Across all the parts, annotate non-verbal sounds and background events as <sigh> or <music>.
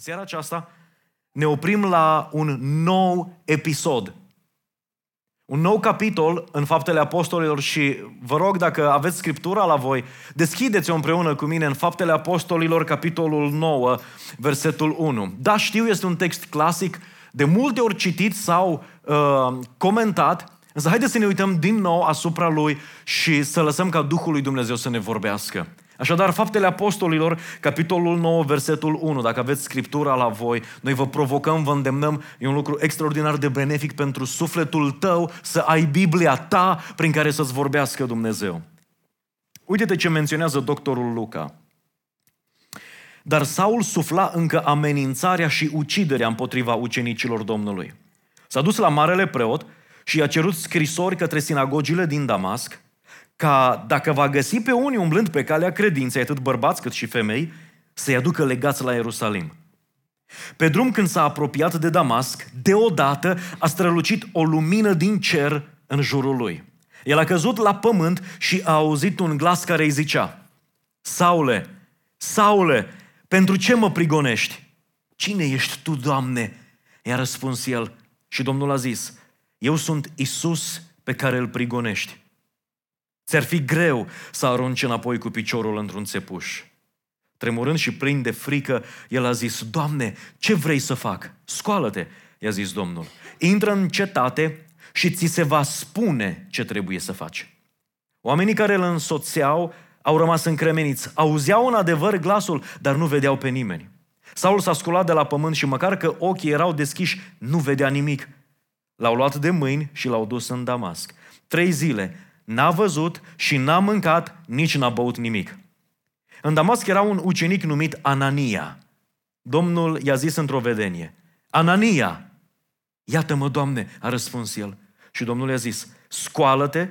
În seara aceasta ne oprim la un nou episod. Un nou capitol în Faptele Apostolilor și vă rog dacă aveți Scriptura la voi, deschideți-o împreună cu mine în Faptele Apostolilor, capitolul 9, versetul 1. Da, știu, este un text clasic, de multe ori citit sau uh, comentat, însă haideți să ne uităm din nou asupra lui și să lăsăm ca Duhul lui Dumnezeu să ne vorbească. Așadar, Faptele Apostolilor, capitolul 9, versetul 1, dacă aveți Scriptura la voi, noi vă provocăm, vă îndemnăm, e un lucru extraordinar de benefic pentru sufletul tău să ai Biblia ta prin care să-ți vorbească Dumnezeu. Uite-te ce menționează doctorul Luca. Dar Saul sufla încă amenințarea și uciderea împotriva ucenicilor Domnului. S-a dus la marele preot și i-a cerut scrisori către sinagogile din Damasc, ca dacă va găsi pe unii umblând pe calea credinței, atât bărbați cât și femei, să-i aducă legați la Ierusalim. Pe drum când s-a apropiat de Damasc, deodată a strălucit o lumină din cer în jurul lui. El a căzut la pământ și a auzit un glas care îi zicea, Saule, Saule, pentru ce mă prigonești? Cine ești tu, Doamne? I-a răspuns el și Domnul a zis, eu sunt Isus pe care îl prigonești. Ți-ar fi greu să arunci înapoi cu piciorul într-un țepuș. Tremurând și plin de frică, el a zis, Doamne, ce vrei să fac? Scoală-te, i-a zis Domnul. Intră în cetate și ți se va spune ce trebuie să faci. Oamenii care îl însoțeau au rămas încremeniți. Auzeau în adevăr glasul, dar nu vedeau pe nimeni. Saul s-a sculat de la pământ și măcar că ochii erau deschiși, nu vedea nimic. L-au luat de mâini și l-au dus în Damasc. Trei zile n-a văzut și n-a mâncat, nici n-a băut nimic. În Damasc era un ucenic numit Anania. Domnul i-a zis într-o vedenie, Anania, iată-mă, Doamne, a răspuns el. Și Domnul i-a zis, scoală-te,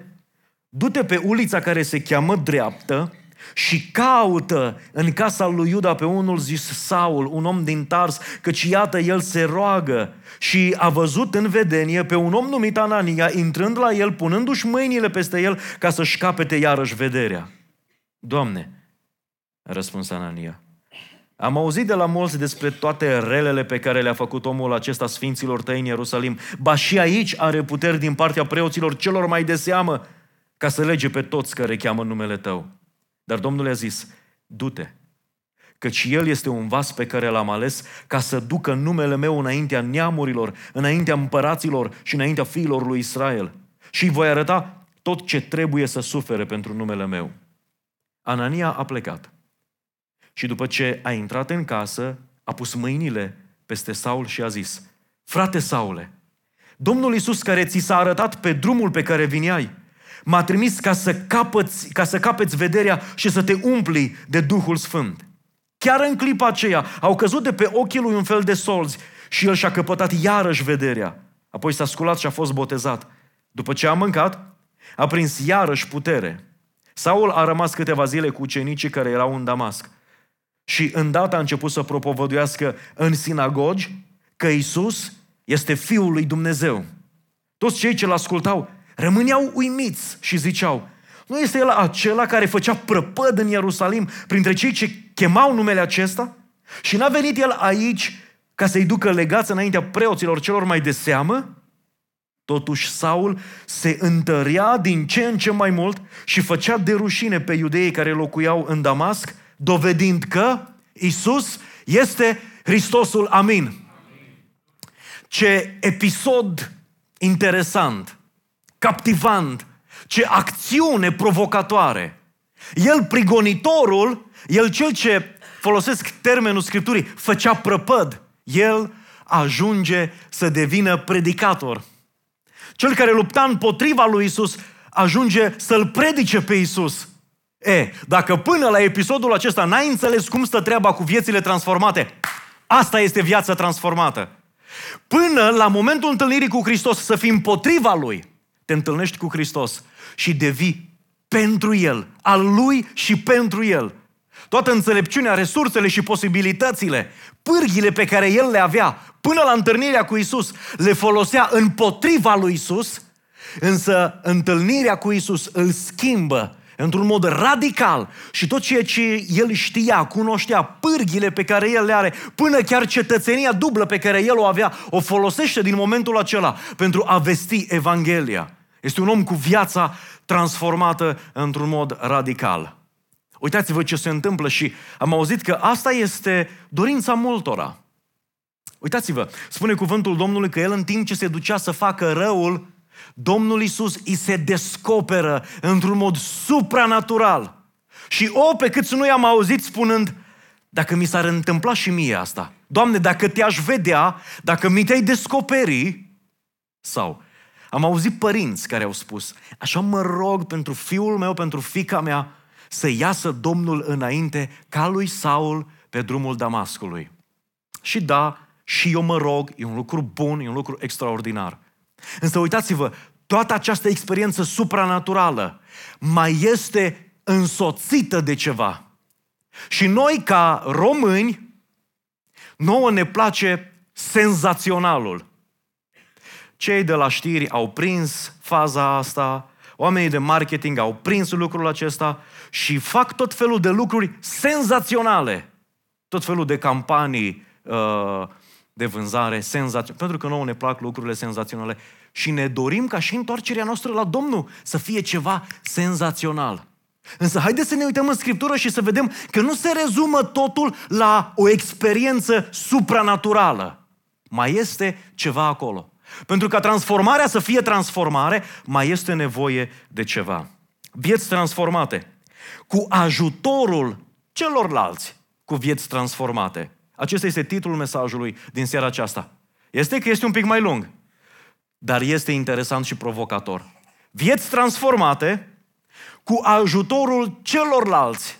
du-te pe ulița care se cheamă dreaptă și caută în casa lui Iuda pe unul zis Saul, un om din Tars, căci iată el se roagă și a văzut în vedenie pe un om numit Anania intrând la el, punându-și mâinile peste el ca să-și capete iarăși vederea. Doamne, a răspuns Anania, am auzit de la mulți despre toate relele pe care le-a făcut omul acesta sfinților tăi în Ierusalim. Ba și aici are puteri din partea preoților celor mai de seamă ca să lege pe toți care cheamă numele tău. Dar Domnul i-a zis, du-te, căci El este un vas pe care l-am ales ca să ducă numele meu înaintea neamurilor, înaintea împăraților și înaintea fiilor lui Israel. Și îi voi arăta tot ce trebuie să sufere pentru numele meu. Anania a plecat. Și după ce a intrat în casă, a pus mâinile peste Saul și a zis, Frate Saule, Domnul Iisus care ți s-a arătat pe drumul pe care vineai, m-a trimis ca să, capăți, ca să capeți vederea și să te umpli de Duhul Sfânt. Chiar în clipa aceea au căzut de pe ochii lui un fel de solzi și el și-a căpătat iarăși vederea. Apoi s-a sculat și a fost botezat. După ce a mâncat, a prins iarăși putere. Saul a rămas câteva zile cu ucenicii care erau în Damasc. Și îndată a început să propovăduiască în sinagogi că Isus este Fiul lui Dumnezeu. Toți cei ce l-ascultau rămâneau uimiți și ziceau, nu este el acela care făcea prăpăd în Ierusalim printre cei ce chemau numele acesta? Și n-a venit el aici ca să-i ducă legați înaintea preoților celor mai de seamă? Totuși Saul se întărea din ce în ce mai mult și făcea de rușine pe iudeii care locuiau în Damasc, dovedind că Isus este Hristosul. Amin. Ce episod interesant, captivant, ce acțiune provocatoare. El, prigonitorul, el cel ce, folosesc termenul Scripturii, făcea prăpăd, el ajunge să devină predicator. Cel care lupta împotriva lui Isus ajunge să-l predice pe Isus. E, dacă până la episodul acesta n-ai înțeles cum stă treaba cu viețile transformate, asta este viața transformată. Până la momentul întâlnirii cu Hristos să fii împotriva Lui, te întâlnești cu Hristos și devii pentru El, al Lui și pentru El. Toată înțelepciunea, resursele și posibilitățile, pârghile pe care El le avea până la întâlnirea cu Isus, le folosea împotriva lui Isus, însă întâlnirea cu Isus îl schimbă într-un mod radical și tot ceea ce el știa, cunoștea, pârghile pe care el le are, până chiar cetățenia dublă pe care el o avea, o folosește din momentul acela pentru a vesti Evanghelia. Este un om cu viața transformată într-un mod radical. Uitați-vă ce se întâmplă și am auzit că asta este dorința multora. Uitați-vă, spune cuvântul Domnului că el în timp ce se ducea să facă răul, Domnul Isus îi se descoperă într-un mod supranatural. Și o, pe cât nu i-am auzit spunând, dacă mi s-ar întâmpla și mie asta, Doamne, dacă te-aș vedea, dacă mi te-ai descoperi, sau am auzit părinți care au spus, așa mă rog pentru fiul meu, pentru fica mea, să iasă Domnul înainte ca lui Saul pe drumul Damascului. Și da, și eu mă rog, e un lucru bun, e un lucru extraordinar. Însă uitați-vă, toată această experiență supranaturală mai este însoțită de ceva. Și noi, ca români, nouă ne place senzaționalul. Cei de la știri au prins faza asta, oamenii de marketing au prins lucrul acesta și fac tot felul de lucruri senzaționale. Tot felul de campanii uh, de vânzare senzaționale. Pentru că nouă ne plac lucrurile senzaționale și ne dorim ca și întoarcerea noastră la Domnul să fie ceva senzațional. Însă haideți să ne uităm în Scriptură și să vedem că nu se rezumă totul la o experiență supranaturală. Mai este ceva acolo. Pentru ca transformarea să fie transformare, mai este nevoie de ceva. Vieți transformate. Cu ajutorul celorlalți cu vieți transformate. Acesta este titlul mesajului din seara aceasta. Este că este un pic mai lung, dar este interesant și provocator. Vieți transformate cu ajutorul celorlalți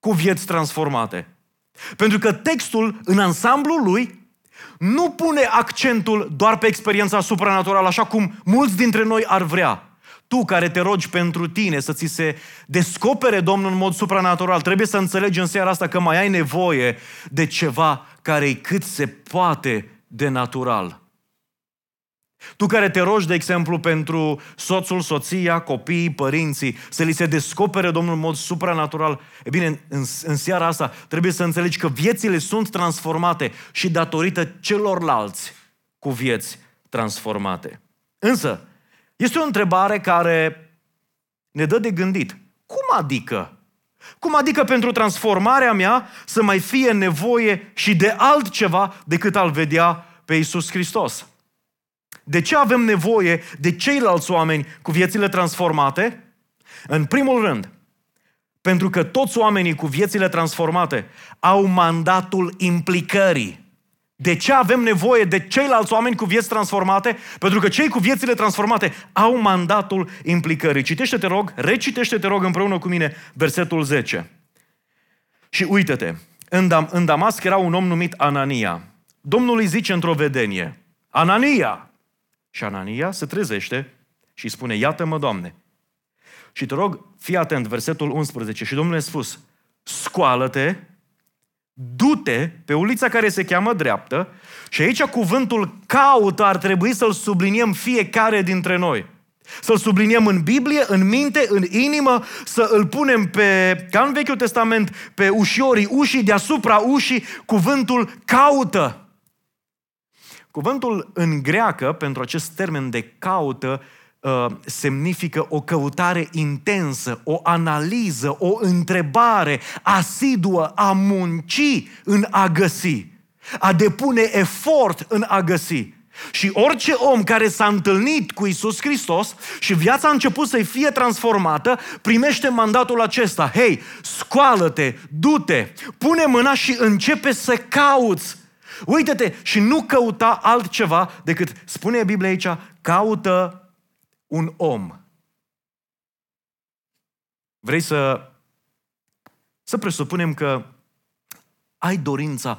cu vieți transformate. Pentru că textul, în ansamblul lui, nu pune accentul doar pe experiența supranaturală, așa cum mulți dintre noi ar vrea. Tu care te rogi pentru tine să ți se descopere Domnul în mod supranatural, trebuie să înțelegi în seara asta că mai ai nevoie de ceva care e cât se poate de natural. Tu care te rogi, de exemplu, pentru soțul, soția, copiii, părinții, să li se descopere Domnul în mod supranatural, e bine, în, în seara asta trebuie să înțelegi că viețile sunt transformate și datorită celorlalți cu vieți transformate. Însă, este o întrebare care ne dă de gândit. Cum adică? Cum adică pentru transformarea mea să mai fie nevoie și de altceva decât al vedea pe Iisus Hristos? De ce avem nevoie de ceilalți oameni cu viețile transformate? În primul rând, pentru că toți oamenii cu viețile transformate au mandatul implicării. De ce avem nevoie de ceilalți oameni cu vieți transformate? Pentru că cei cu viețile transformate au mandatul implicării. Citește, te rog, recitește, te rog, împreună cu mine versetul 10. Și uite-te, în, Dam- în Damasc era un om numit Anania. Domnul îi zice într-o vedenie, Anania! Și Anania se trezește și spune, iată-mă, Doamne. Și te rog, fii atent, versetul 11. Și Domnul a spus, scoală-te, du-te pe ulița care se cheamă dreaptă și aici cuvântul caută ar trebui să-l subliniem fiecare dintre noi. Să-l subliniem în Biblie, în minte, în inimă, să îl punem pe, ca în Vechiul Testament, pe ușiorii ușii, deasupra ușii, cuvântul caută. Cuvântul în greacă, pentru acest termen de caută, uh, semnifică o căutare intensă, o analiză, o întrebare asiduă, a munci în a găsi, a depune efort în a găsi. Și orice om care s-a întâlnit cu Isus Hristos și viața a început să-i fie transformată, primește mandatul acesta. Hei, scoală-te, du-te, pune mâna și începe să cauți Uită-te și nu căuta altceva decât, spune Biblia aici, caută un om. Vrei să, să presupunem că ai dorința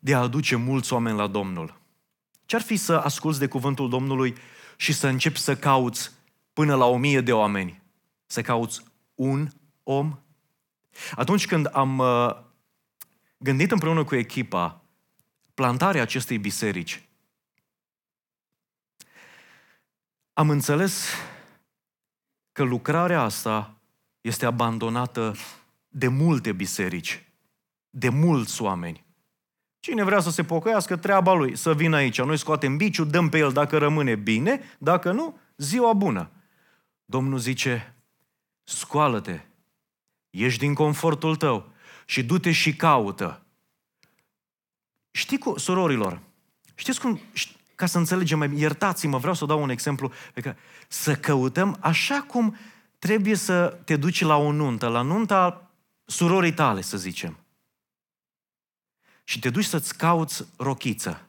de a aduce mulți oameni la Domnul. Ce-ar fi să asculți de cuvântul Domnului și să începi să cauți până la o mie de oameni? Să cauți un om? Atunci când am uh, gândit împreună cu echipa plantarea acestei biserici, am înțeles că lucrarea asta este abandonată de multe biserici, de mulți oameni. Cine vrea să se pocăiască, treaba lui, să vină aici. Noi scoatem biciu, dăm pe el dacă rămâne bine, dacă nu, ziua bună. Domnul zice, scoală-te, ieși din confortul tău și du-te și caută. Știi cu, surorilor, știți cum, ca să înțelegem mai iertați-mă, vreau să dau un exemplu, pe care, să căutăm așa cum trebuie să te duci la o nuntă, la nunta surorii tale, să zicem. Și te duci să-ți cauți rochiță.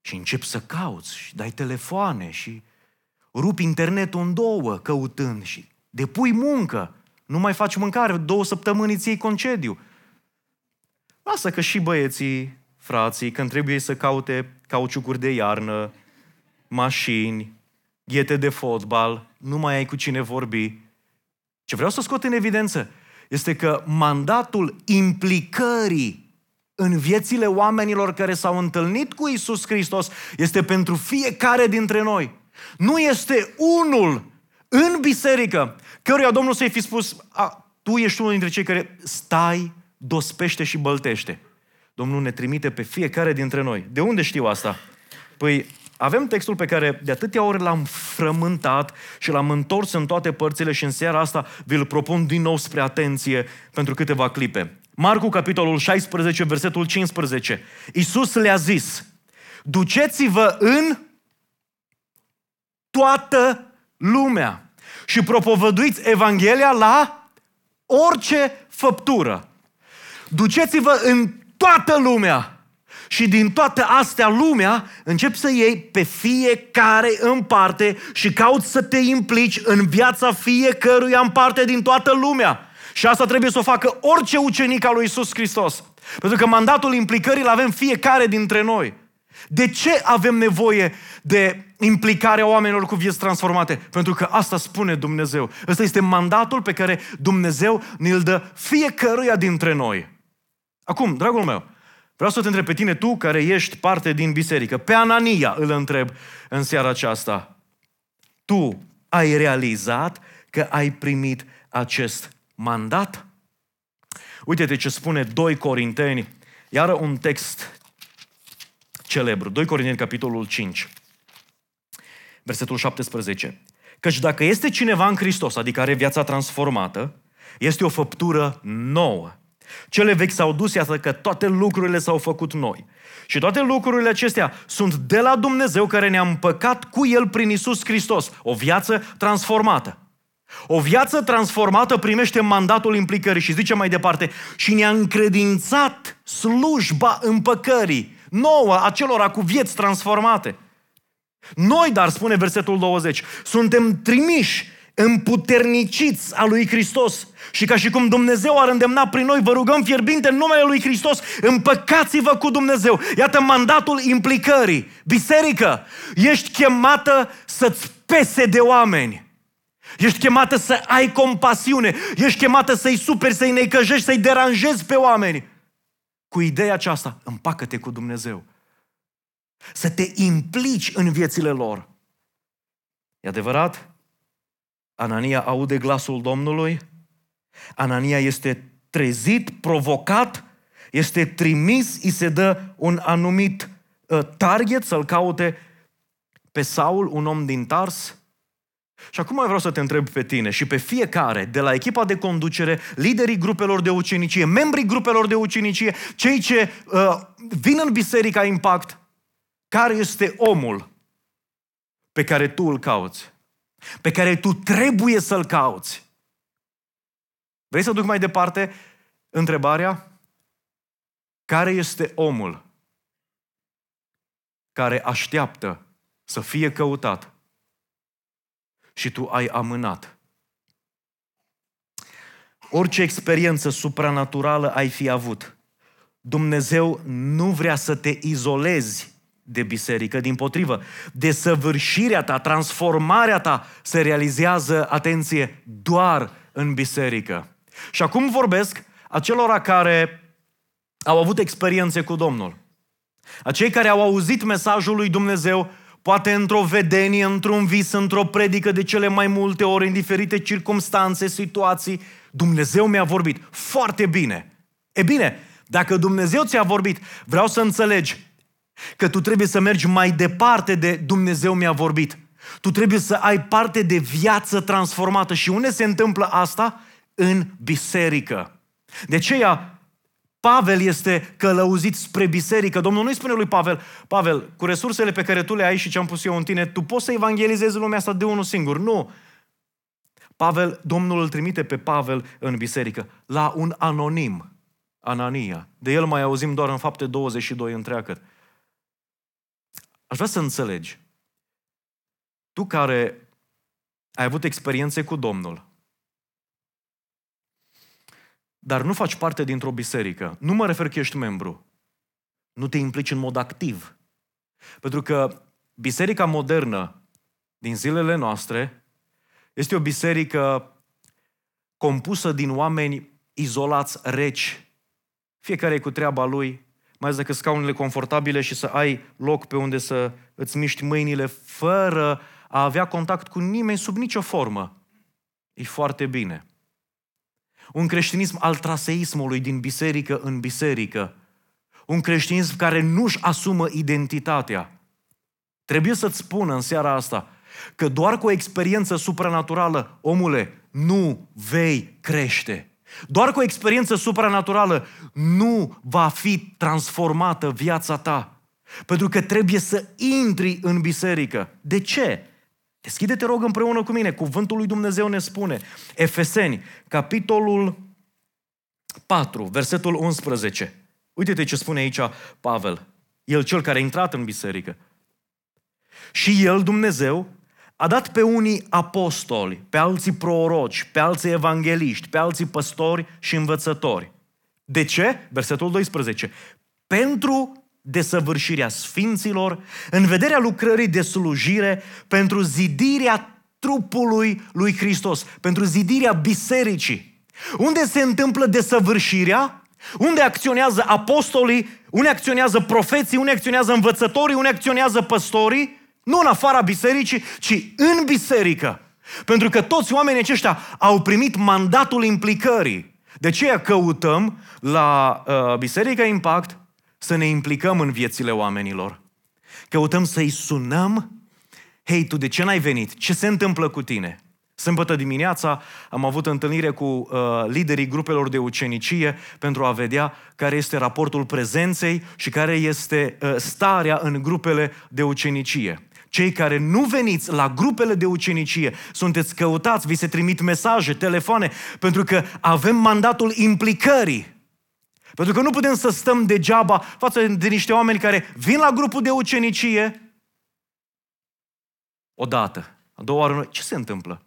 Și începi să cauți și dai telefoane și rupi internetul în două căutând și depui muncă. Nu mai faci mâncare, două săptămâni îți iei concediu. Lasă că și băieții, frații, când trebuie să caute cauciucuri de iarnă, mașini, ghete de fotbal, nu mai ai cu cine vorbi. Ce vreau să scot în evidență este că mandatul implicării în viețile oamenilor care s-au întâlnit cu Isus Hristos este pentru fiecare dintre noi. Nu este unul în biserică căruia Domnul să-i fi spus, a, tu ești unul dintre cei care stai, dospește și băltește. Domnul ne trimite pe fiecare dintre noi. De unde știu asta? Păi avem textul pe care de atâtea ori l-am frământat și l-am întors în toate părțile și în seara asta vi-l propun din nou spre atenție pentru câteva clipe. Marcu, capitolul 16, versetul 15. Iisus le-a zis, duceți-vă în toată lumea și propovăduiți Evanghelia la orice făptură. Duceți-vă în toată lumea și din toate astea lumea încep să iei pe fiecare în parte și cauți să te implici în viața fiecăruia în parte din toată lumea. Și asta trebuie să o facă orice ucenic al lui Isus Hristos. Pentru că mandatul implicării îl avem fiecare dintre noi. De ce avem nevoie de implicarea oamenilor cu vieți transformate? Pentru că asta spune Dumnezeu. Ăsta este mandatul pe care Dumnezeu ne-l dă fiecăruia dintre noi. Acum, dragul meu, Vreau să te întreb pe tine, tu care ești parte din biserică, pe Anania îl întreb în seara aceasta. Tu ai realizat că ai primit acest mandat? Uite-te ce spune 2 Corinteni, iară un text celebru, 2 Corinteni, capitolul 5, versetul 17. Căci dacă este cineva în Hristos, adică are viața transformată, este o făptură nouă. Cele vechi s-au dus, iată că toate lucrurile s-au făcut noi. Și toate lucrurile acestea sunt de la Dumnezeu care ne-a împăcat cu El prin Isus Hristos. O viață transformată. O viață transformată primește mandatul implicării și zice mai departe și ne-a încredințat slujba împăcării nouă acelora cu vieți transformate. Noi, dar, spune versetul 20, suntem trimiși împuterniciți a lui Hristos. Și ca și cum Dumnezeu ar îndemna prin noi, vă rugăm fierbinte în numele lui Hristos, împăcați-vă cu Dumnezeu. Iată mandatul implicării. Biserică, ești chemată să-ți pese de oameni. Ești chemată să ai compasiune. Ești chemată să-i superi, să-i necăjești, să-i deranjezi pe oameni. Cu ideea aceasta, împacă-te cu Dumnezeu. Să te implici în viețile lor. E adevărat? Anania aude glasul Domnului, Anania este trezit, provocat, este trimis, îi se dă un anumit uh, target să-l caute pe Saul, un om din Tars. Și acum vreau să te întreb pe tine și pe fiecare, de la echipa de conducere, liderii grupelor de ucenicie, membrii grupelor de ucenicie, cei ce uh, vin în Biserica Impact, care este omul pe care tu îl cauți? Pe care tu trebuie să-l cauți. Vrei să duc mai departe întrebarea? Care este omul care așteaptă să fie căutat și tu ai amânat? Orice experiență supranaturală ai fi avut, Dumnezeu nu vrea să te izolezi de biserică, din potrivă. Desăvârșirea ta, transformarea ta se realizează, atenție, doar în biserică. Și acum vorbesc acelora care au avut experiențe cu Domnul. Acei care au auzit mesajul lui Dumnezeu poate într-o vedenie, într-un vis, într-o predică de cele mai multe ori, în diferite circumstanțe, situații. Dumnezeu mi-a vorbit foarte bine. E bine, dacă Dumnezeu ți-a vorbit, vreau să înțelegi că tu trebuie să mergi mai departe de Dumnezeu mi-a vorbit. Tu trebuie să ai parte de viață transformată. Și unde se întâmplă asta? În biserică. De aceea, Pavel este călăuzit spre biserică. Domnul nu-i spune lui Pavel, Pavel, cu resursele pe care tu le ai și ce am pus eu în tine, tu poți să evangelizezi lumea asta de unul singur. Nu. Pavel, Domnul îl trimite pe Pavel în biserică, la un anonim, Anania. De el mai auzim doar în fapte 22 întreagă. Aș vrea să înțelegi. Tu care ai avut experiențe cu Domnul, dar nu faci parte dintr-o biserică, nu mă refer că ești membru, nu te implici în mod activ. Pentru că biserica modernă din zilele noastre este o biserică compusă din oameni izolați, reci, fiecare e cu treaba lui, mai ales decât scaunele confortabile și să ai loc pe unde să îți miști mâinile fără a avea contact cu nimeni sub nicio formă. E foarte bine. Un creștinism al traseismului din biserică în biserică. Un creștinism care nu-și asumă identitatea. Trebuie să-ți spun în seara asta că doar cu o experiență supranaturală, omule, nu vei crește. Doar cu o experiență supranaturală nu va fi transformată viața ta. Pentru că trebuie să intri în biserică. De ce? Deschide-te, rog, împreună cu mine. Cuvântul lui Dumnezeu ne spune. Efeseni, capitolul 4, versetul 11. Uite-te ce spune aici Pavel. El cel care a intrat în biserică. Și el, Dumnezeu, a dat pe unii apostoli, pe alții proroci, pe alții evangeliști, pe alții păstori și învățători. De ce? Versetul 12. Pentru desăvârșirea sfinților, în vederea lucrării de slujire, pentru zidirea trupului lui Hristos, pentru zidirea bisericii. Unde se întâmplă desăvârșirea? Unde acționează apostolii? Unde acționează profeții? Unde acționează învățătorii? Unde acționează păstorii? Nu în afara bisericii, ci în biserică. Pentru că toți oamenii aceștia au primit mandatul implicării. De ce căutăm la uh, Biserica Impact să ne implicăm în viețile oamenilor. Căutăm să-i sunăm. Hei, tu de ce n-ai venit? Ce se întâmplă cu tine? Sâmbătă dimineața am avut întâlnire cu uh, liderii grupelor de ucenicie pentru a vedea care este raportul prezenței și care este uh, starea în grupele de ucenicie. Cei care nu veniți la grupele de ucenicie, sunteți căutați, vi se trimit mesaje, telefoane, pentru că avem mandatul implicării. Pentru că nu putem să stăm degeaba față de niște oameni care vin la grupul de ucenicie odată, a doua oară, ce se întâmplă?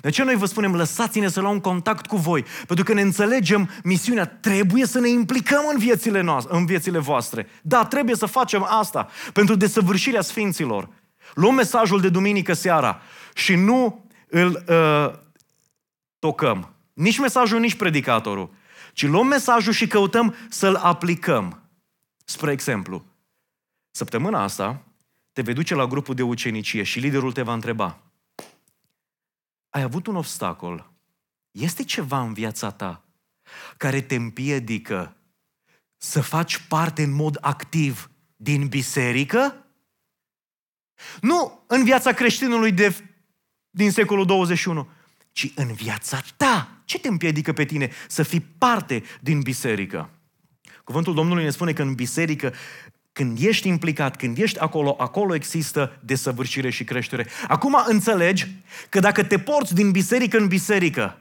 De ce noi vă spunem, lăsați-ne să luăm contact cu voi? Pentru că ne înțelegem misiunea. Trebuie să ne implicăm în viețile, noastre, în viețile voastre. Da, trebuie să facem asta pentru desăvârșirea sfinților. Luăm mesajul de duminică seara și nu îl uh, tocăm. Nici mesajul, nici predicatorul. Ci luăm mesajul și căutăm să-l aplicăm. Spre exemplu, săptămâna asta te vei duce la grupul de ucenicie și liderul te va întreba – ai avut un obstacol, este ceva în viața ta care te împiedică să faci parte în mod activ din biserică? Nu în viața creștinului de, din secolul 21, ci în viața ta. Ce te împiedică pe tine să fii parte din biserică? Cuvântul Domnului ne spune că în biserică când ești implicat, când ești acolo, acolo există desăvârșire și creștere. Acum înțelegi că dacă te porți din biserică în biserică,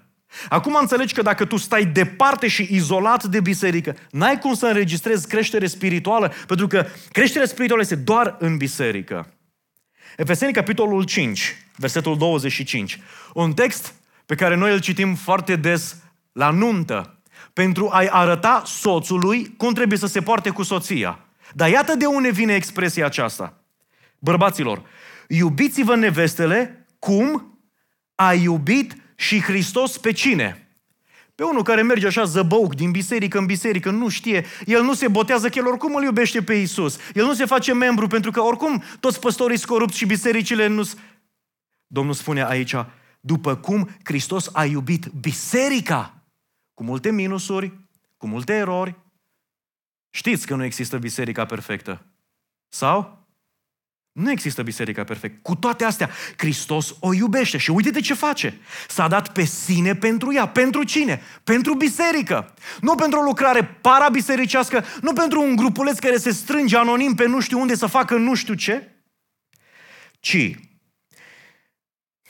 acum înțelegi că dacă tu stai departe și izolat de biserică, n-ai cum să înregistrezi creștere spirituală, pentru că creșterea spirituală este doar în biserică. Efeseni, capitolul 5, versetul 25. Un text pe care noi îl citim foarte des la nuntă, pentru a-i arăta soțului cum trebuie să se poarte cu soția. Dar iată de unde vine expresia aceasta. Bărbaților, iubiți-vă nevestele cum a iubit și Hristos pe cine? Pe unul care merge așa zăbăuc din biserică în biserică, nu știe, el nu se botează, că el oricum îl iubește pe Isus. El nu se face membru pentru că oricum toți păstorii sunt corupți și bisericile nu Domnul spune aici, după cum Hristos a iubit biserica, cu multe minusuri, cu multe erori. Știți că nu există biserica perfectă. Sau? Nu există biserica perfectă. Cu toate astea, Hristos o iubește și uite-te ce face. S-a dat pe sine pentru ea. Pentru cine? Pentru biserică. Nu pentru o lucrare parabisericească, nu pentru un grupuleț care se strânge anonim pe nu știu unde să facă nu știu ce, ci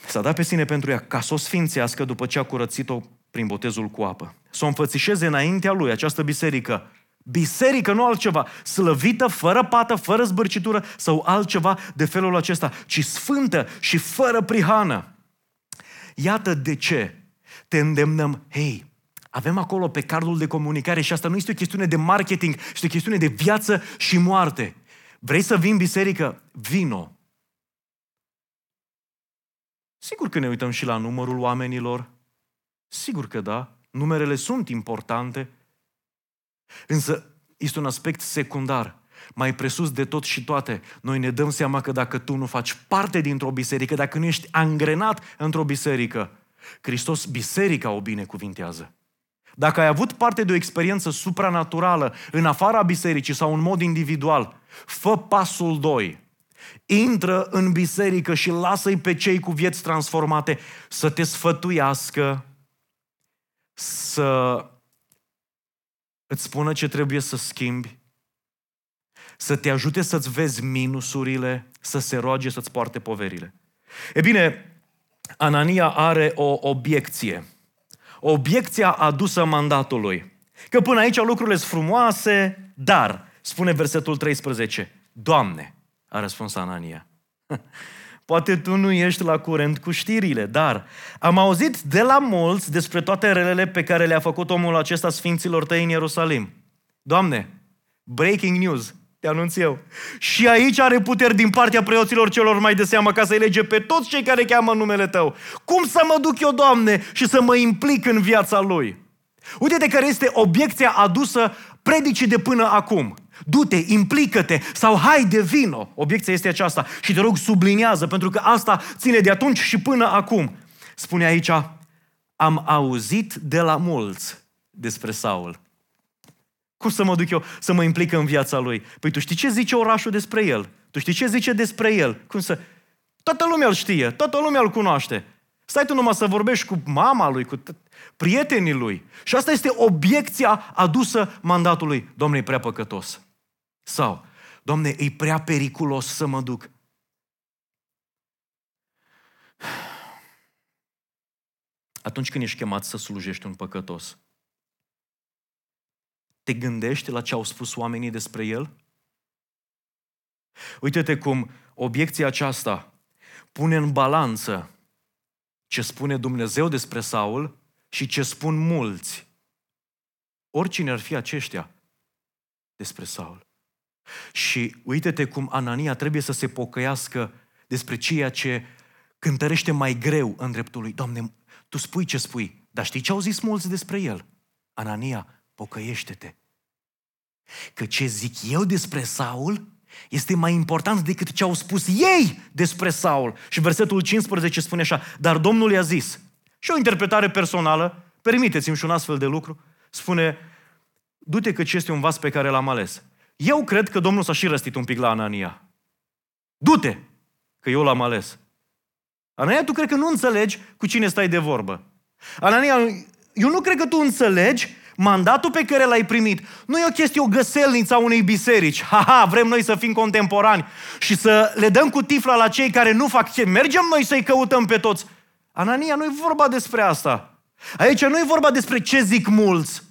s-a dat pe sine pentru ea ca să o sfințească după ce a curățit-o prin botezul cu apă. Să o înfățișeze înaintea lui, această biserică, Biserică, nu altceva. Slăvită, fără pată, fără zbârcitură sau altceva de felul acesta, ci sfântă și fără prihană. Iată de ce te îndemnăm, hei, avem acolo pe cardul de comunicare și asta nu este o chestiune de marketing, este o chestiune de viață și moarte. Vrei să vin biserică? Vino. Sigur că ne uităm și la numărul oamenilor. Sigur că da. Numerele sunt importante. Însă este un aspect secundar. Mai presus de tot și toate, noi ne dăm seama că dacă tu nu faci parte dintr-o biserică, dacă nu ești angrenat într-o biserică, Hristos biserica o binecuvintează. Dacă ai avut parte de o experiență supranaturală în afara bisericii sau în mod individual, fă pasul 2. Intră în biserică și lasă-i pe cei cu vieți transformate să te sfătuiască, să îți spună ce trebuie să schimbi, să te ajute să-ți vezi minusurile, să se roage să-ți poarte poverile. E bine, Anania are o obiecție. Obiecția adusă mandatului. Că până aici lucrurile sunt frumoase, dar, spune versetul 13, Doamne, a răspuns Anania. <laughs> Poate tu nu ești la curent cu știrile, dar am auzit de la mulți despre toate relele pe care le-a făcut omul acesta sfinților tăi în Ierusalim. Doamne, breaking news, te anunț eu. Și aici are puteri din partea preoților celor mai de seamă ca să-i lege pe toți cei care cheamă numele Tău. Cum să mă duc eu, Doamne, și să mă implic în viața Lui? Uite de care este obiecția adusă predicii de până acum. Du-te, implică-te sau hai de vino. Obiecția este aceasta și te rog subliniază pentru că asta ține de atunci și până acum. Spune aici, am auzit de la mulți despre Saul. Cum să mă duc eu să mă implic în viața lui? Păi tu știi ce zice orașul despre el? Tu știi ce zice despre el? Cum să... Toată lumea îl știe, toată lumea îl cunoaște. Stai tu numai să vorbești cu mama lui, cu prietenii lui. Și asta este obiecția adusă mandatului. Domnului prea păcătos. Sau, Doamne, e prea periculos să mă duc. Atunci când ești chemat să slujești un păcătos, te gândești la ce au spus oamenii despre el? Uite-te cum obiecția aceasta pune în balanță ce spune Dumnezeu despre Saul și ce spun mulți. Oricine ar fi aceștia despre Saul. Și uite-te cum Anania trebuie să se pocăiască despre ceea ce cântărește mai greu în dreptul lui. Doamne, tu spui ce spui, dar știi ce au zis mulți despre el? Anania, pocăiește-te. Că ce zic eu despre Saul este mai important decât ce au spus ei despre Saul. Și versetul 15 spune așa, dar Domnul i-a zis, și o interpretare personală, permiteți-mi și un astfel de lucru, spune, du-te că ce este un vas pe care l-am ales. Eu cred că Domnul s-a și răstit un pic la Anania. Du-te, că eu l-am ales. Anania, tu cred că nu înțelegi cu cine stai de vorbă. Anania, eu nu cred că tu înțelegi mandatul pe care l-ai primit. Nu e o chestie, o găselniță a unei biserici. Ha-ha, vrem noi să fim contemporani și să le dăm cu tifla la cei care nu fac ce. Mergem noi să-i căutăm pe toți. Anania, nu e vorba despre asta. Aici nu e vorba despre ce zic mulți.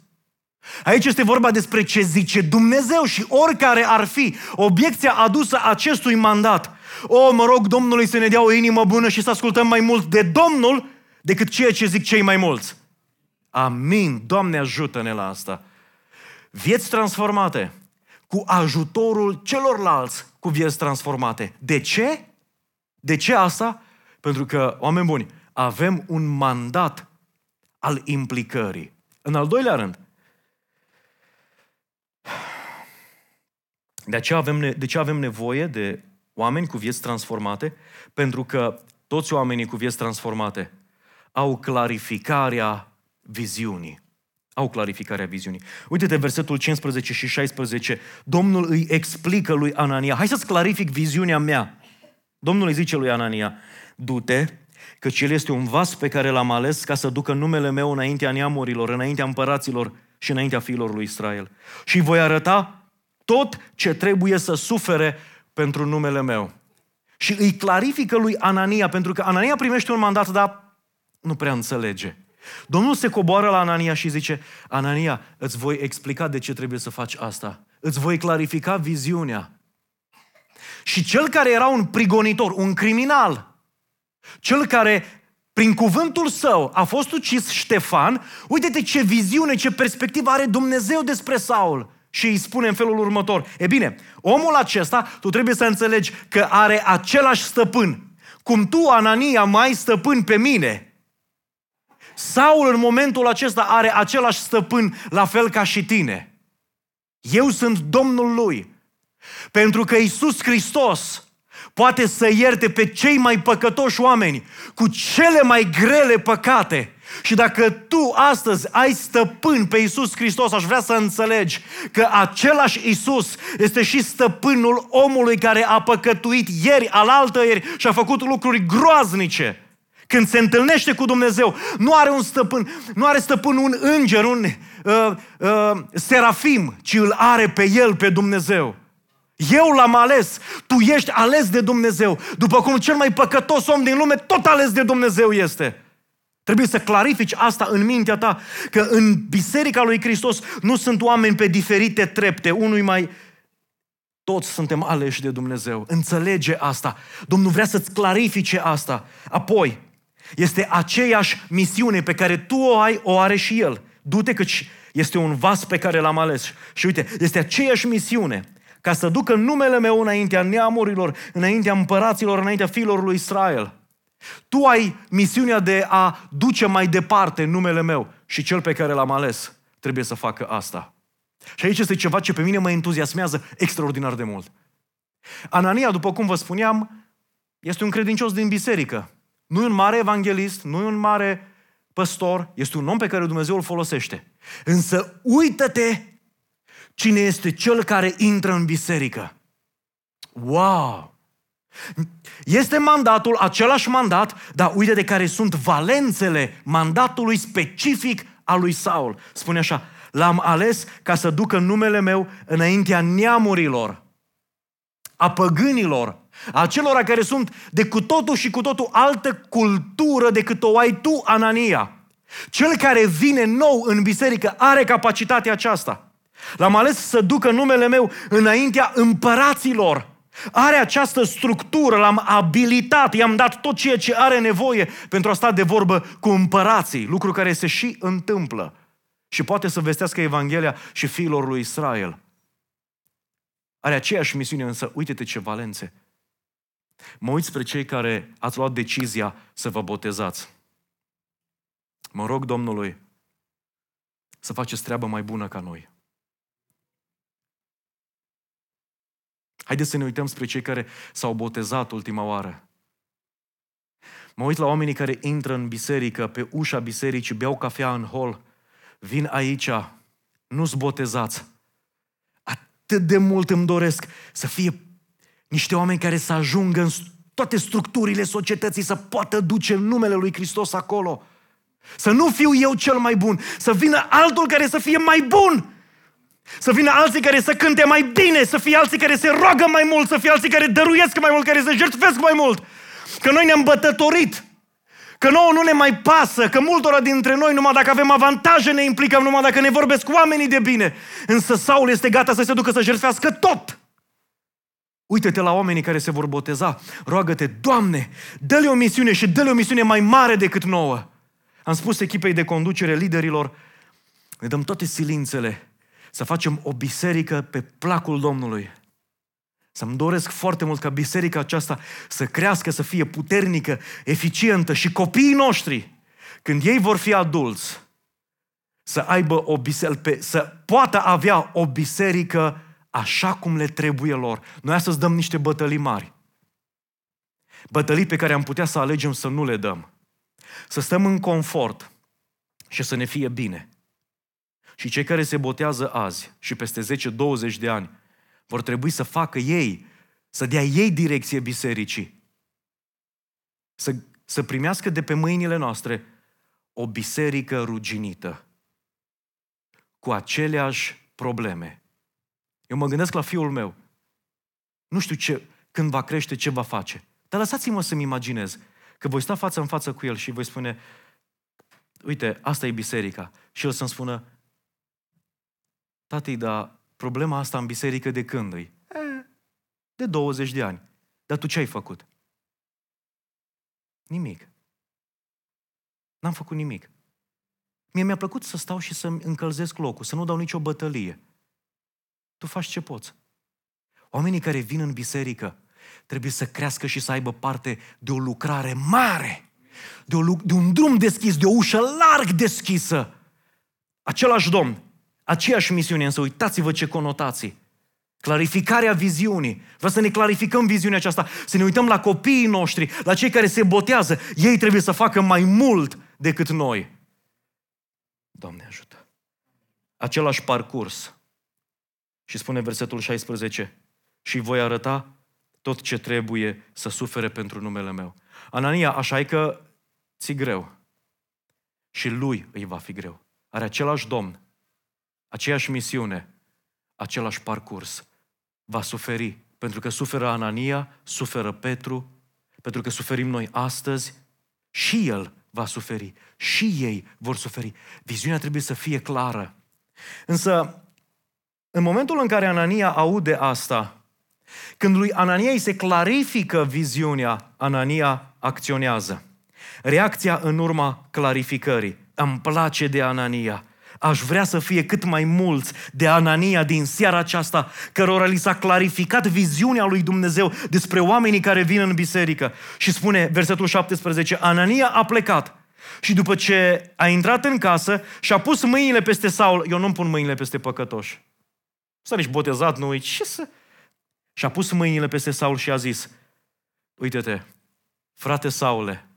Aici este vorba despre ce zice Dumnezeu și oricare ar fi obiecția adusă acestui mandat. O, mă rog Domnului să ne dea o inimă bună și să ascultăm mai mult de Domnul decât ceea ce zic cei mai mulți. Amin. Doamne ajută-ne la asta. Vieți transformate cu ajutorul celorlalți cu vieți transformate. De ce? De ce asta? Pentru că, oameni buni, avem un mandat al implicării. În al doilea rând, de, aceea avem, de ce avem nevoie de oameni cu vieți transformate? Pentru că toți oamenii cu vieți transformate au clarificarea viziunii. Au clarificarea viziunii. Uite-te versetul 15 și 16. Domnul îi explică lui Anania. Hai să-ți clarific viziunea mea. Domnul îi zice lui Anania, du-te, căci el este un vas pe care l-am ales ca să ducă numele meu înaintea neamurilor, înaintea împăraților și înaintea fiilor lui Israel. Și voi arăta tot ce trebuie să sufere pentru numele meu. Și îi clarifică lui Anania, pentru că Anania primește un mandat, dar nu prea înțelege. Domnul se coboară la Anania și zice, Anania, îți voi explica de ce trebuie să faci asta. Îți voi clarifica viziunea. Și cel care era un prigonitor, un criminal, cel care prin cuvântul său a fost ucis Ștefan, uite-te ce viziune, ce perspectivă are Dumnezeu despre Saul. Și îi spune în felul următor, e bine, omul acesta, tu trebuie să înțelegi că are același stăpân. Cum tu, Anania, mai stăpân pe mine, Saul în momentul acesta are același stăpân la fel ca și tine. Eu sunt Domnul lui. Pentru că Isus Hristos poate să ierte pe cei mai păcătoși oameni cu cele mai grele păcate. Și dacă tu astăzi ai stăpân pe Isus Hristos, aș vrea să înțelegi că același Isus este și stăpânul omului care a păcătuit ieri, alaltă ieri și a făcut lucruri groaznice. Când se întâlnește cu Dumnezeu, nu are un stăpân, nu are stăpân un înger, un uh, uh, serafim, ci îl are pe el, pe Dumnezeu. Eu l-am ales, tu ești ales de Dumnezeu, după cum cel mai păcătos om din lume tot ales de Dumnezeu este. Trebuie să clarifici asta în mintea ta, că în Biserica lui Hristos nu sunt oameni pe diferite trepte, unui mai... Toți suntem aleși de Dumnezeu. Înțelege asta. Domnul vrea să-ți clarifice asta. Apoi, este aceeași misiune pe care tu o ai, o are și El. Du-te căci este un vas pe care l-am ales. Și uite, este aceeași misiune ca să ducă numele meu înaintea neamurilor, înaintea împăraților, înaintea fiilor lui Israel. Tu ai misiunea de a duce mai departe numele meu și cel pe care l-am ales trebuie să facă asta. Și aici este ceva ce pe mine mă entuziasmează extraordinar de mult. Anania, după cum vă spuneam, este un credincios din biserică. Nu e un mare evanghelist, nu e un mare păstor, este un om pe care Dumnezeu îl folosește. Însă uită-te cine este cel care intră în biserică. Wow! Este mandatul, același mandat, dar uite de care sunt valențele mandatului specific al lui Saul. Spune așa, l-am ales ca să ducă numele meu înaintea neamurilor, a păgânilor, a celor care sunt de cu totul și cu totul altă cultură decât o ai tu, Anania. Cel care vine nou în biserică are capacitatea aceasta. L-am ales să ducă numele meu înaintea împăraților. Are această structură, l-am abilitat, i-am dat tot ceea ce are nevoie pentru a sta de vorbă cu împărații, lucru care se și întâmplă. Și poate să vestească Evanghelia și fiilor lui Israel. Are aceeași misiune, însă uite-te ce valențe. Mă uit spre cei care ați luat decizia să vă botezați. Mă rog Domnului să faceți treabă mai bună ca noi. Haideți să ne uităm spre cei care s-au botezat ultima oară. Mă uit la oamenii care intră în biserică, pe ușa bisericii, beau cafea în hol, vin aici, nu-s botezați. Atât de mult îmi doresc să fie niște oameni care să ajungă în toate structurile societății, să poată duce numele lui Hristos acolo. Să nu fiu eu cel mai bun, să vină altul care să fie mai bun. Să vină alții care să cânte mai bine, să fie alții care se roagă mai mult, să fie alții care dăruiesc mai mult, care se jertfesc mai mult. Că noi ne-am bătătorit. Că nouă nu ne mai pasă, că multora dintre noi, numai dacă avem avantaje, ne implicăm, numai dacă ne vorbesc oamenii de bine. Însă Saul este gata să se ducă să jertfească tot. Uite-te la oamenii care se vor boteza. Roagă-te, Doamne, dă-le o misiune și dă-le o misiune mai mare decât nouă. Am spus echipei de conducere, liderilor, ne dăm toate silințele să facem o biserică pe placul Domnului. Să-mi doresc foarte mult ca biserica aceasta să crească, să fie puternică, eficientă și copiii noștri, când ei vor fi adulți, să aibă o biserică, să poată avea o biserică așa cum le trebuie lor. Noi astăzi dăm niște bătălii mari. Bătălii pe care am putea să alegem să nu le dăm. Să stăm în confort și să ne fie bine. Și cei care se botează azi și peste 10-20 de ani vor trebui să facă ei, să dea ei direcție bisericii. Să, să primească de pe mâinile noastre o biserică ruginită cu aceleași probleme. Eu mă gândesc la fiul meu. Nu știu ce, când va crește, ce va face. Dar lăsați-mă să-mi imaginez că voi sta față în față cu el și voi spune, uite, asta e biserica. Și el să-mi spună, tati, dar problema asta în biserică de când e? De 20 de ani. Dar tu ce ai făcut? Nimic. N-am făcut nimic. Mie mi-a plăcut să stau și să-mi încălzesc locul, să nu dau nicio bătălie. Tu faci ce poți. Oamenii care vin în biserică trebuie să crească și să aibă parte de o lucrare mare, de, o, de un drum deschis, de o ușă larg deschisă. Același Domn, aceeași misiune, însă uitați-vă ce conotații. Clarificarea viziunii. Vreau să ne clarificăm viziunea aceasta, să ne uităm la copiii noștri, la cei care se botează. Ei trebuie să facă mai mult decât noi. Doamne ajută! Același parcurs. Și spune versetul 16, și voi arăta tot ce trebuie să sufere pentru numele meu. Anania, așa e că ți greu. Și lui îi va fi greu. Are același domn, aceeași misiune, același parcurs. Va suferi. Pentru că suferă Anania, suferă Petru, pentru că suferim noi astăzi, și el va suferi. Și ei vor suferi. Viziunea trebuie să fie clară. Însă, în momentul în care Anania aude asta, când lui Anania îi se clarifică viziunea, Anania acționează. Reacția în urma clarificării. Îmi place de Anania. Aș vrea să fie cât mai mulți de Anania din seara aceasta, cărora li s-a clarificat viziunea lui Dumnezeu despre oamenii care vin în biserică. Și spune versetul 17, Anania a plecat și după ce a intrat în casă și a pus mâinile peste Saul, eu nu-mi pun mâinile peste păcătoși. Să nici botezat, nu uit. Ce să... Și a pus mâinile peste Saul și a zis, uite-te, frate Saule,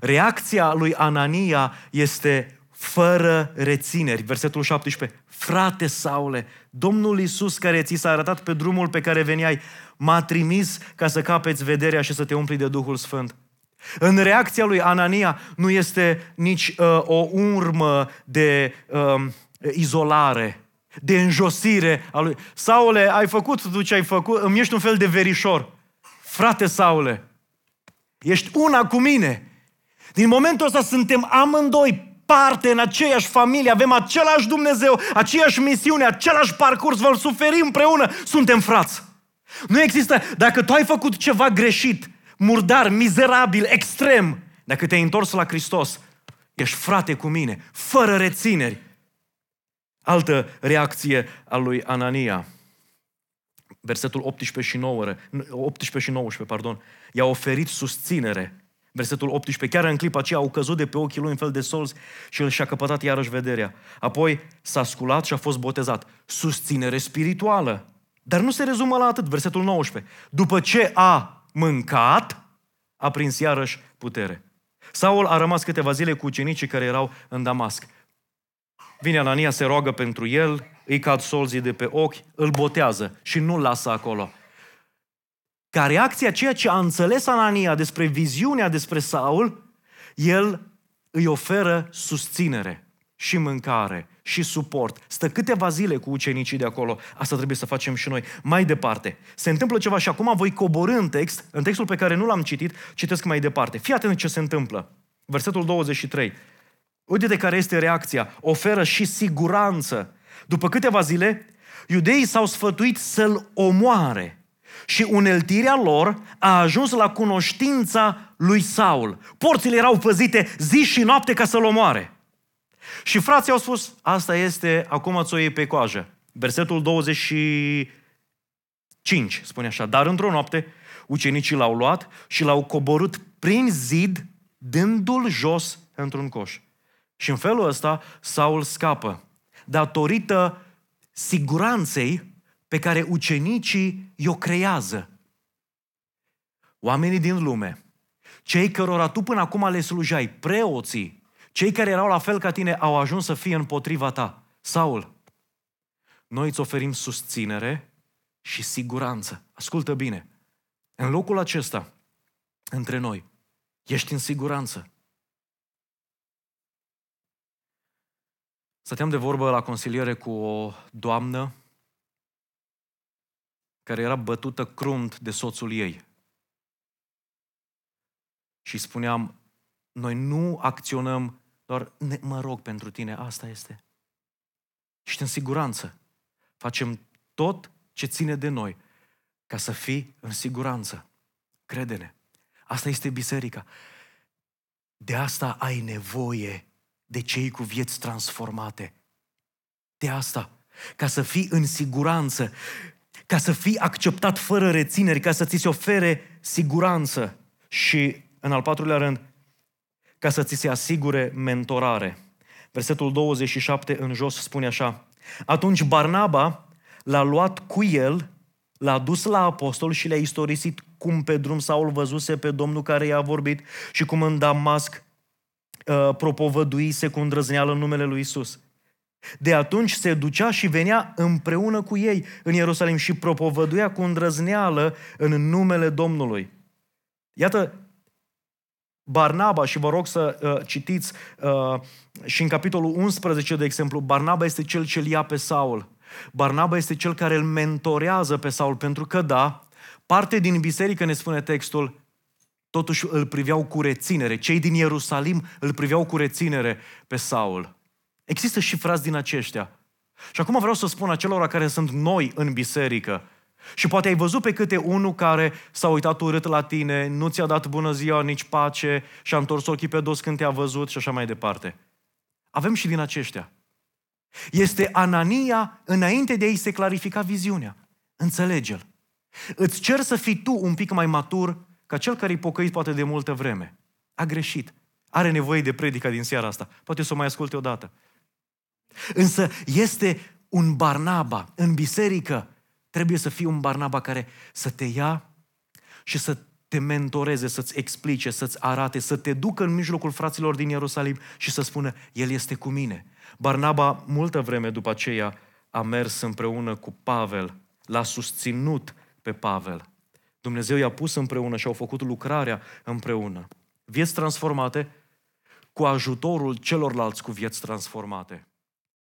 reacția lui Anania este fără rețineri. Versetul 17. Frate Saule, Domnul Iisus care ți s-a arătat pe drumul pe care veniai, m-a trimis ca să capeți vederea și să te umpli de Duhul Sfânt. În reacția lui Anania nu este nici uh, o urmă de uh, izolare, de înjosire a lui. Saule, ai făcut tu ce ai făcut, îmi ești un fel de verișor. Frate Saule, ești una cu mine. Din momentul ăsta suntem amândoi parte în aceeași familie, avem același Dumnezeu, aceeași misiune, același parcurs, vom suferi împreună, suntem frați. Nu există, dacă tu ai făcut ceva greșit, murdar, mizerabil, extrem, dacă te-ai întors la Hristos, ești frate cu mine, fără rețineri. Altă reacție a lui Anania. Versetul 18 și, 9, 18 și 19, pardon. I-a oferit susținere Versetul 18. Chiar în clipa aceea au căzut de pe ochii lui în fel de solzi și el și-a căpătat iarăși vederea. Apoi s-a sculat și a fost botezat. Susținere spirituală. Dar nu se rezumă la atât. Versetul 19. După ce a mâncat, a prins iarăși putere. Saul a rămas câteva zile cu ucenicii care erau în Damasc. Vine Anania, se roagă pentru el, îi cad solzii de pe ochi, îl botează și nu-l lasă acolo ca reacție a ceea ce a înțeles Anania despre viziunea despre Saul, el îi oferă susținere și mâncare și suport. Stă câteva zile cu ucenicii de acolo. Asta trebuie să facem și noi. Mai departe, se întâmplă ceva și acum voi coborâ în text, în textul pe care nu l-am citit, citesc mai departe. Fii atent ce se întâmplă. Versetul 23. Uite de care este reacția. Oferă și siguranță. După câteva zile, iudeii s-au sfătuit să-l omoare și uneltirea lor a ajuns la cunoștința lui Saul. Porțile erau păzite zi și noapte ca să-l omoare. Și frații au spus, asta este, acum ți-o iei pe coajă. Versetul 25 spune așa, dar într-o noapte ucenicii l-au luat și l-au coborât prin zid, dându-l jos într-un coș. Și în felul ăsta Saul scapă. Datorită siguranței pe care ucenicii i-o creează. Oamenii din lume, cei cărora tu până acum le slujai, preoții, cei care erau la fel ca tine, au ajuns să fie împotriva ta. Saul, noi îți oferim susținere și siguranță. Ascultă bine. În locul acesta, între noi, ești în siguranță. Stăteam de vorbă la consiliere cu o doamnă care era bătută crunt de soțul ei. Și spuneam, noi nu acționăm, doar ne, mă rog pentru tine, asta este. Ești în siguranță. Facem tot ce ține de noi ca să fii în siguranță. Crede-ne. Asta este biserica. De asta ai nevoie de cei cu vieți transformate. De asta. Ca să fii în siguranță, ca să fii acceptat fără rețineri, ca să ți se ofere siguranță. Și, în al patrulea rând, ca să ți se asigure mentorare. Versetul 27 în jos spune așa. Atunci Barnaba l-a luat cu el, l-a dus la apostol și le-a istorisit cum pe drum Saul văzuse pe Domnul care i-a vorbit și cum în Damasc uh, propovăduise cu îndrăzneală în numele lui Isus. De atunci se ducea și venea împreună cu ei în Ierusalim și propovăduia cu îndrăzneală în numele Domnului. Iată, Barnaba, și vă rog să uh, citiți uh, și în capitolul 11, de exemplu, Barnaba este cel ce îl ia pe Saul. Barnaba este cel care îl mentorează pe Saul, pentru că, da, parte din biserică, ne spune textul, totuși îl priveau cu reținere. Cei din Ierusalim îl priveau cu reținere pe Saul. Există și frați din aceștia. Și acum vreau să spun acelora care sunt noi în biserică, și poate ai văzut pe câte unul care s-a uitat urât la tine, nu ți-a dat bună ziua, nici pace și a întors ochii pe dos când te-a văzut și așa mai departe. Avem și din aceștia. Este Anania înainte de a-i se clarifica viziunea. Înțelege-l. Îți cer să fii tu un pic mai matur ca cel care i pocăit poate de multă vreme. A greșit. Are nevoie de predica din seara asta. Poate să o mai asculte odată. Însă este un Barnaba în biserică. Trebuie să fie un Barnaba care să te ia și să te mentoreze, să-ți explice, să-ți arate, să te ducă în mijlocul fraților din Ierusalim și să spună, El este cu mine. Barnaba, multă vreme după aceea, a mers împreună cu Pavel, l-a susținut pe Pavel. Dumnezeu i-a pus împreună și au făcut lucrarea împreună. Vieți transformate cu ajutorul celorlalți cu vieți transformate.